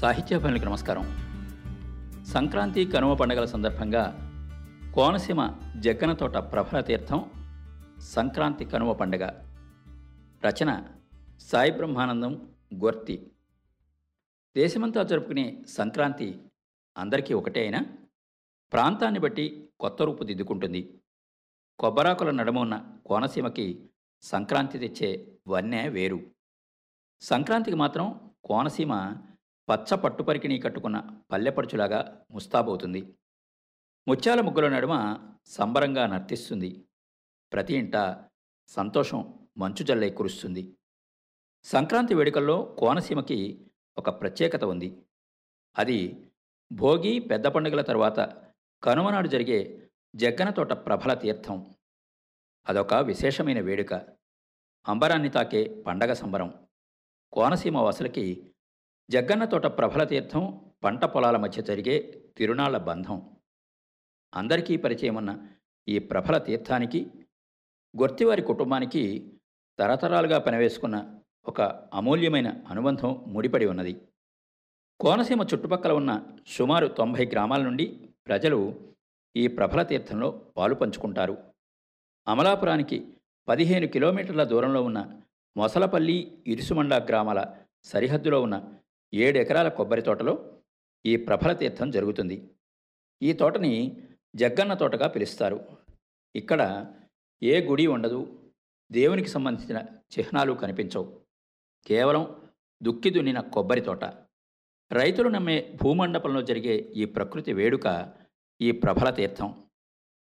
సాహిత్య పనులకు నమస్కారం. సంక్రాంతి కనుమ పండుగల సందర్భంగా కోనసీమ జగ్గనతోట ప్రభల తీర్థం సంక్రాంతి కనుమ పండుగ. రచన సాయి బ్రహ్మానందం గొర్తి. దేశమంతా జరుపుకునే సంక్రాంతి అందరికీ ఒకటే అయినా ప్రాంతాన్ని బట్టి కొత్త రూపు దిద్దుకుంటుంది. కొబ్బరాకుల నడుమ ఉన్న కోనసీమకి సంక్రాంతి తెచ్చే వన్నె వేరు. సంక్రాంతికి మాత్రం కోనసీమ పచ్చ పట్టుపరికిణి కట్టుకున్న పల్లెపడుచులాగా ముస్తాబవుతుంది. ముత్యాల ముగ్గుల నడుమ సంబరంగా నర్తిస్తుంది. ప్రతి ఇంట సంతోషం మంచు జల్లై కురుస్తుంది. సంక్రాంతి వేడుకల్లో కోనసీమకి ఒక ప్రత్యేకత ఉంది. అది భోగి పెద్ద పండుగల తర్వాత కనుమనాడు జరిగే జగ్గన తోట ప్రభల తీర్థం. అదొక విశేషమైన వేడుక. అంబరాన్ని తాకే పండగ సంబరం. కోనసీమ వాసులకి జగ్గన్న తోట ప్రభల తీర్థం పంట పొలాల మధ్య జరిగే తిరునాళ్ళ బంధం. అందరికీ పరిచయం ఉన్న ఈ ప్రభల తీర్థానికి గొర్తివారి కుటుంబానికి తరతరాలుగా పనివేసుకున్న ఒక అమూల్యమైన అనుబంధం ముడిపడి ఉన్నది. కోనసీమ చుట్టుపక్కల ఉన్న సుమారు తొంభై గ్రామాల నుండి ప్రజలు ఈ ప్రభల తీర్థంలో పాలు పంచుకుంటారు. అమలాపురానికి పదిహేను కిలోమీటర్ల దూరంలో ఉన్న మొసలపల్లి ఇరుసుమండ గ్రామాల సరిహద్దులో ఉన్న ఏడు ఎకరాల కొబ్బరి తోటలో ఈ ప్రభల తీర్థం జరుగుతుంది. ఈ తోటని జగ్గన్న తోటగా పిలుస్తారు. ఇక్కడ ఏ గుడి ఉండదు. దేవునికి సంబంధించిన చిహ్నాలు కనిపించవు. కేవలం దుక్కి దున్నిన కొబ్బరి తోట. రైతులు నమ్మే భూమండపంలో జరిగే ఈ ప్రకృతి వేడుక ఈ ప్రభల తీర్థం.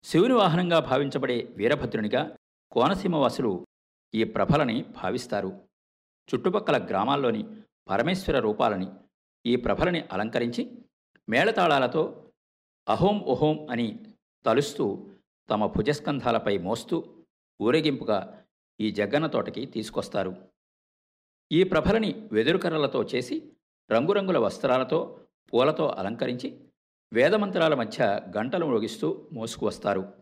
శివుని వాహనంగా భావించబడే వీరభద్రునిగా కోనసీమ వాసులు ఈ ప్రభలని భావిస్తారు. చుట్టుపక్కల గ్రామాల్లోని పరమేశ్వర రూపాలని ఈ ప్రభలని అలంకరించి మేళతాళాలతో అహోం ఒహోం అని తలుస్తూ తమ భుజస్కంధాలపై మోస్తూ ఊరేగింపుగా ఈ జగ్గన్న తోటకి తీసుకొస్తారు. ఈ ప్రభలని వెదురుకర్రలతో చేసి రంగురంగుల వస్త్రాలతో పూలతో అలంకరించి వేదమంత్రాల మధ్య గంటలు మోగిస్తూ మోసుకువస్తారు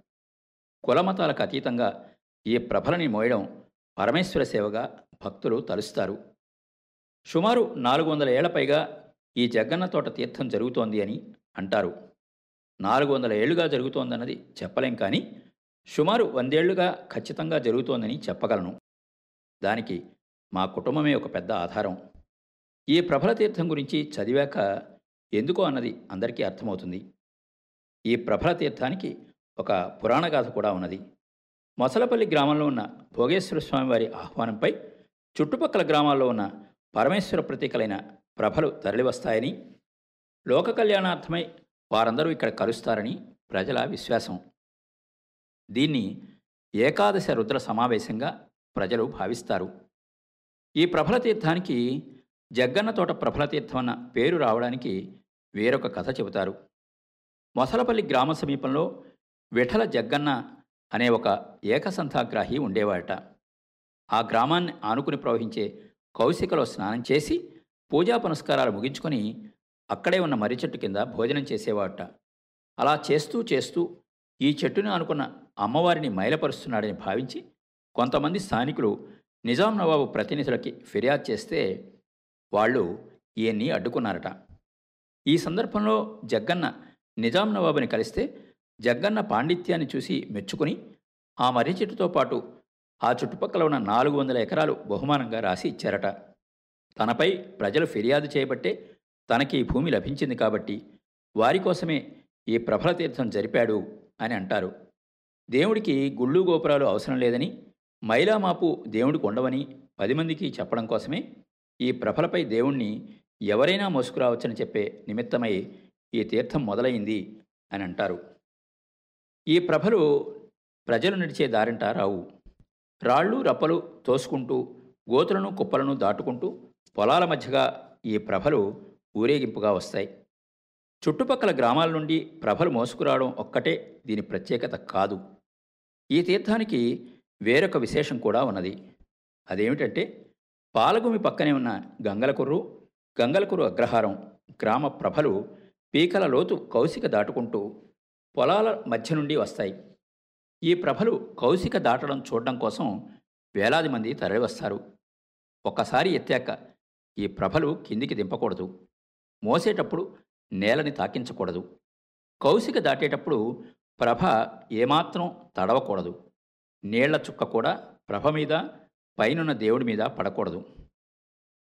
కులమతాలకు అతీతంగా ఈ ప్రభలని మోయడం పరమేశ్వర సేవగా భక్తులు తలుస్తారు. సుమారు నాలుగు వందల ఏళ్ళ పైగా ఈ జగ్గన్న తోట తీర్థం జరుగుతోంది అని అంటారు. నాలుగు వందల ఏళ్ళుగా జరుగుతోందన్నది చెప్పలేం కానీ సుమారు వందేళ్ళుగా ఖచ్చితంగా జరుగుతోందని చెప్పగలను. దానికి మా కుటుంబమే ఒక పెద్ద ఆధారం. ఈ ప్రభల తీర్థం గురించి చదివాక ఎందుకో అన్నది అందరికీ అర్థమవుతుంది. ఈ ప్రభల తీర్థానికి ఒక పురాణగాథ కూడా ఉన్నది. మొసలపల్లి గ్రామంలో ఉన్న భోగేశ్వర స్వామి వారి ఆహ్వానంపై చుట్టుపక్కల గ్రామాల్లో ఉన్న పరమేశ్వర ప్రతీకలైన ప్రభలు తరలివస్తాయని లోక కళ్యాణార్థమై వారందరూ ఇక్కడ కలుస్తారని ప్రజల విశ్వాసం. దీన్ని ఏకాదశ రుద్ర సమావేశంగా ప్రజలు భావిస్తారు. ఈ ప్రభల తీర్థానికి జగ్గన్న తోట ప్రభల తీర్థం అన్న పేరు రావడానికి వేరొక కథ చెబుతారు. మొసలపల్లి గ్రామ సమీపంలో విఠల జగ్గన్న అనే ఒక ఏకసంతాగ్రాహి ఉండేవాడట. ఆ గ్రామాన్ని ఆనుకుని ప్రవహించే కౌశికలో స్నానం చేసి పూజా పునస్కారాలు ముగించుకొని అక్కడే ఉన్న మర్రి చెట్టు కింద భోజనం చేసేవాడట అలా చేస్తూ చేస్తూ ఈ చెట్టును అనుకున్న అమ్మవారిని మైలపరుస్తున్నాడని భావించి కొంతమంది స్థానికులు నిజాం నవాబు ప్రతినిధులకి ఫిర్యాదు చేస్తే వాళ్ళు ఈయన్ని అడ్డుకున్నారట. ఈ సందర్భంలో జగ్గన్న నిజాం నవాబుని కలిస్తే జగ్గన్న పాండిత్యాన్ని చూసి మెచ్చుకుని ఆ మర్రి చెట్టుతో పాటు ఆ చుట్టుపక్కల ఉన్న నాలుగు వందల ఎకరాలు బహుమానంగా రాసి ఇచ్చారట. తనపై ప్రజలు ఫిర్యాదు చేయబట్టే తనకి ఈ భూమి లభించింది కాబట్టి వారి కోసమే ఈ ప్రభల తీర్థం జరిపాడు అని అంటారు. దేవుడికి గుళ్ళు గోపురాలు అవసరం లేదని మైలామాపు దేవుడికి ఉండవని పది మందికి చెప్పడం కోసమే ఈ ప్రభలపై దేవుణ్ణి ఎవరైనా మోసుకురావచ్చని చెప్పే నిమిత్తమై ఈ తీర్థం మొదలైంది అని అంటారు. ఈ ప్రభలు ప్రజలు నడిచే దారింట రావు. రాళ్ళు రప్పలు తోసుకుంటూ గోతులను కుప్పలను దాటుకుంటూ పొలాల మధ్యగా ఈ ప్రభలు ఊరేగింపుగా వస్తాయి. చుట్టుపక్కల గ్రామాల నుండి ప్రభలు మోసుకురావడం ఒక్కటే దీని ప్రత్యేకత కాదు. ఈ తీర్థానికి వేరొక విశేషం కూడా ఉన్నది. అదేమిటంటే పాలగుమి పక్కనే ఉన్న గంగలకుర్రు గంగలకుర్రు అగ్రహారం గ్రామ ప్రభలు పీకల లోతు కౌశిక దాటుకుంటూ పొలాల మధ్య నుండి వస్తాయి. ఈ ప్రభలు కౌశిక దాటడం చూడడం కోసం వేలాది మంది తరలివస్తారు. ఒక్కసారి ఎత్తాక ఈ ప్రభలు కిందికి దింపకూడదు. మోసేటప్పుడు నేలని తాకించకూడదు. కౌశిక దాటేటప్పుడు ప్రభ ఏమాత్రం తడవకూడదు. నీళ్ళ చుక్క కూడా ప్రభ మీద పైనున్న దేవుడి మీద పడకూడదు.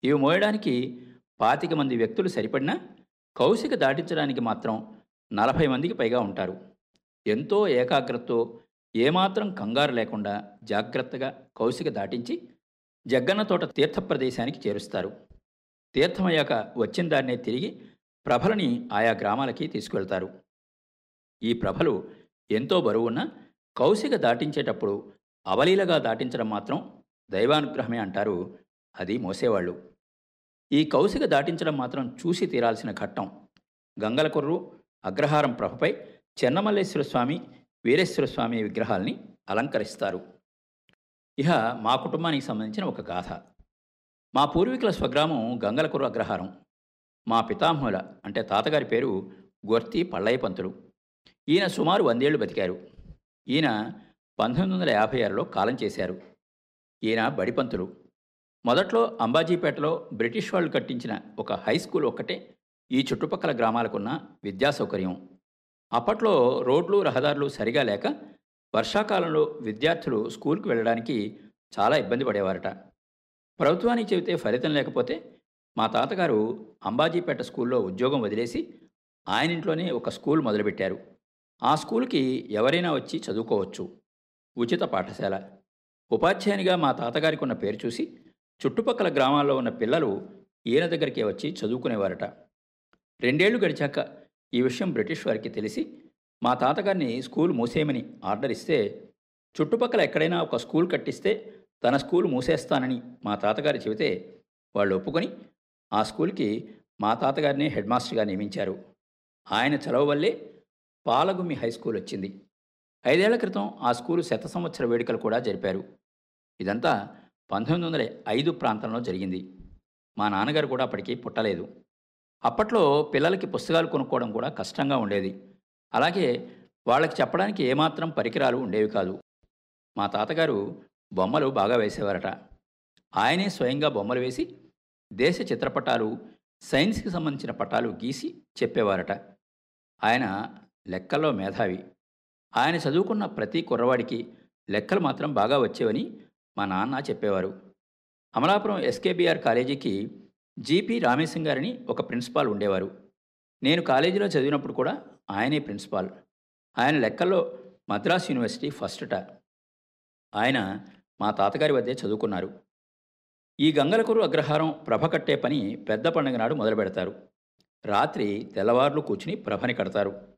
ఇవి మోయడానికి పాతిక మంది వ్యక్తులు సరిపడినా కౌశిక దాటించడానికి మాత్రం నలభై మందికి పైగా ఉంటారు. ఎంతో ఏకాగ్రతతో ఏమాత్రం కంగారు లేకుండా జాగ్రత్తగా కౌశిక దాటించి జగ్గన్న తోట తీర్థ ప్రదేశానికి చేరుస్తారు. తీర్థమయ్యాక వచ్చిన దారినే తిరిగి ప్రభలని ఆయా గ్రామాలకి తీసుకువెళ్తారు. ఈ ప్రభలు ఎంతో బరువున్న కౌశిక దాటించేటప్పుడు అవలీలగా దాటించడం మాత్రం దైవానుగ్రహమే అంటారు. అది మోసేవాళ్ళు. ఈ కౌశిక దాటించడం మాత్రం చూసి తీరాల్సిన ఘట్టం. గంగలకొర్రు అగ్రహారం ప్రభపై చెన్నమల్లేశ్వర స్వామి వీరేశ్వర స్వామి విగ్రహాల్ని అలంకరిస్తారు. ఇహ మా కుటుంబానికి సంబంధించిన ఒక గాథ. మా పూర్వీకుల స్వగ్రామం గంగలకురు అగ్రహారం. మా పితామహుల అంటే తాతగారి పేరు గొర్తి పల్లయ్య పంతులు. ఈయన సుమారు వందేళ్ళు బతికారు. ఈయన పంతొమ్మిది వందల యాభై ఆరులో కాలం చేశారు. ఈయన బడిపంతులు మొదట్లో అంబాజీపేటలో బ్రిటిష్ వాళ్ళు కట్టించిన ఒక హై స్కూల్ ఒక్కటే ఈ చుట్టుపక్కల గ్రామాలకున్న విద్యా సౌకర్యం. అప్పట్లో రోడ్లు రహదారులు సరిగా లేక వర్షాకాలంలో విద్యార్థులు స్కూల్కి వెళ్ళడానికి చాలా ఇబ్బంది పడేవారట. ప్రభుత్వానికి చెబితే ఫలితం లేకపోతే మా తాతగారు అంబాజీపేట స్కూల్లో ఉద్యోగం వదిలేసి ఆయన ఇంట్లోనే ఒక స్కూల్ మొదలుపెట్టారు. ఆ స్కూల్కి ఎవరైనా వచ్చి చదువుకోవచ్చు. ఉచిత పాఠశాల. ఉపాధ్యాయునిగా మా తాతగారికి ఉన్న పేరు చూసి చుట్టుపక్కల గ్రామాల్లో ఉన్న పిల్లలు ఈయన దగ్గరికే వచ్చి చదువుకునేవారట. రెండేళ్ళు గడిచాక ఈ విషయం బ్రిటిష్ వారికి తెలిసి మా తాతగారిని స్కూల్ మూసేయమని ఆర్డర్ ఇస్తే చుట్టుపక్కల ఎక్కడైనా ఒక స్కూల్ కట్టిస్తే తన స్కూల్ మూసేస్తానని మా తాతగారు చెబితే వాళ్ళు ఒప్పుకొని ఆ స్కూల్కి మా తాతగారిని హెడ్ మాస్టర్గా నియమించారు. ఆయన చలవ వల్లే పాలగుమ్మి హై స్కూల్ వచ్చింది. ఐదేళ్ళ క్రితం ఆ స్కూలు శత సంవత్సర వేడుకలు కూడా జరిపారు. ఇదంతా పంతొమ్మిది వందల ఐదు ప్రాంతంలో జరిగింది. మా నాన్నగారు కూడా అప్పటికి పుట్టలేదు. అప్పట్లో పిల్లలకి పుస్తకాలు కొనుక్కోవడం కూడా కష్టంగా ఉండేది. అలాగే వాళ్ళకి చెప్పడానికి ఏమాత్రం పరికరాలు ఉండేవి కాదు. మా తాతగారు బొమ్మలు బాగా వేసేవారట. ఆయనే స్వయంగా బొమ్మలు వేసి దేశ చిత్రపటాలు సైన్స్కి సంబంధించిన పటాలు గీసి చెప్పేవారట. ఆయన లెక్కల్లో మేధావి. ఆయన చదువుకున్న ప్రతి కుర్రవాడికి లెక్కలు మాత్రం బాగా వచ్చేవని మా నాన్న చెప్పేవారు. అమలాపురం ఎస్కేబిఆర్ కాలేజీకి జీపీ రామేశం గారిని ఒక ప్రిన్సిపాల్ ఉండేవారు. నేను కాలేజీలో చదివినప్పుడు కూడా ఆయనే ప్రిన్సిపాల్. ఆయన లెక్కల్లో మద్రాస్ యూనివర్సిటీ ఫస్ట్ట. ఆయన మా తాతగారి వద్దే చదువుకున్నారు. ఈ గంగలకూరు అగ్రహారం ప్రభ కట్టే పని పెద్ద పండుగ నాడు మొదలు పెడతారు. రాత్రి తెల్లవార్లు కూర్చుని ప్రభని కడతారు.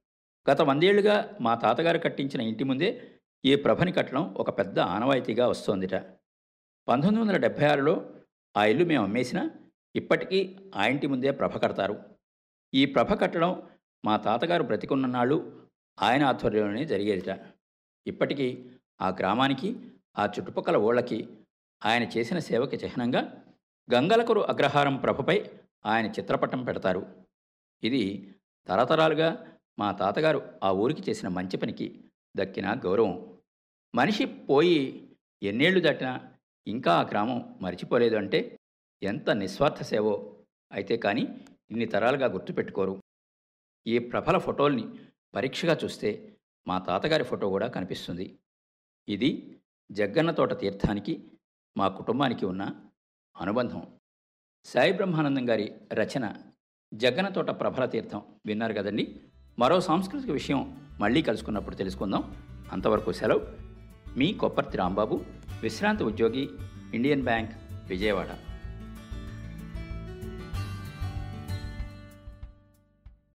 గత వందేళ్ళుగా మా తాతగారు కట్టించిన ఇంటి ముందే ఈ ప్రభని కట్టడం ఒక పెద్ద ఆనవాయితీగా వస్తోందిట. పంతొమ్మిది వందల డెబ్భై ఆరులో ఆ ఇల్లు మేము అమ్మేసినా ఇప్పటికీ ఆ ఇంటి ముందే ప్రభ కడతారు. ఈ ప్రభ కట్టడం మా తాతగారు బ్రతికున్న నాళ్ళు ఆయన ఆధ్వర్యంలోనే జరిగేదిట. ఇప్పటికీ ఆ గ్రామానికి ఆ చుట్టుపక్కల ఊళ్ళకి ఆయన చేసిన సేవకి చిహ్నంగా గంగలకురు అగ్రహారం ప్రభపై ఆయన చిత్రపటం పెడతారు. ఇది తరతరాలుగా మా తాతగారు ఆ ఊరికి చేసిన మంచి పనికి దక్కిన గౌరవం. మనిషి పోయి ఎన్నేళ్ళు దాటినా ఇంకా ఆ గ్రామం మరిచిపోలేదు అంటే ఎంత నిస్వార్థ సేవో అయితే కానీ ఇన్ని తరాలుగా గుర్తుపెట్టుకోరు. ఈ ప్రబల ఫోటోల్ని పరీక్షగా చూస్తే మా తాతగారి ఫోటో కూడా కనిపిస్తుంది. ఇది జగ్గన్నతోట తీర్థానికి మా కుటుంబానికి ఉన్న అనుబంధం. సాయి బ్రహ్మానందం గారి రచన జగ్గన్నతోట తోట ప్రభల తీర్థం విన్నారు కదండి. మరో సాంస్కృతిక విషయం మళ్ళీ కలుసుకున్నప్పుడు తెలుసుకుందాం. అంతవరకు సెలవు. మీ కొప్పర్తి రాంబాబు విశ్రాంతి ఉద్యోగి ఇండియన్ బ్యాంక్ విజయవాడ.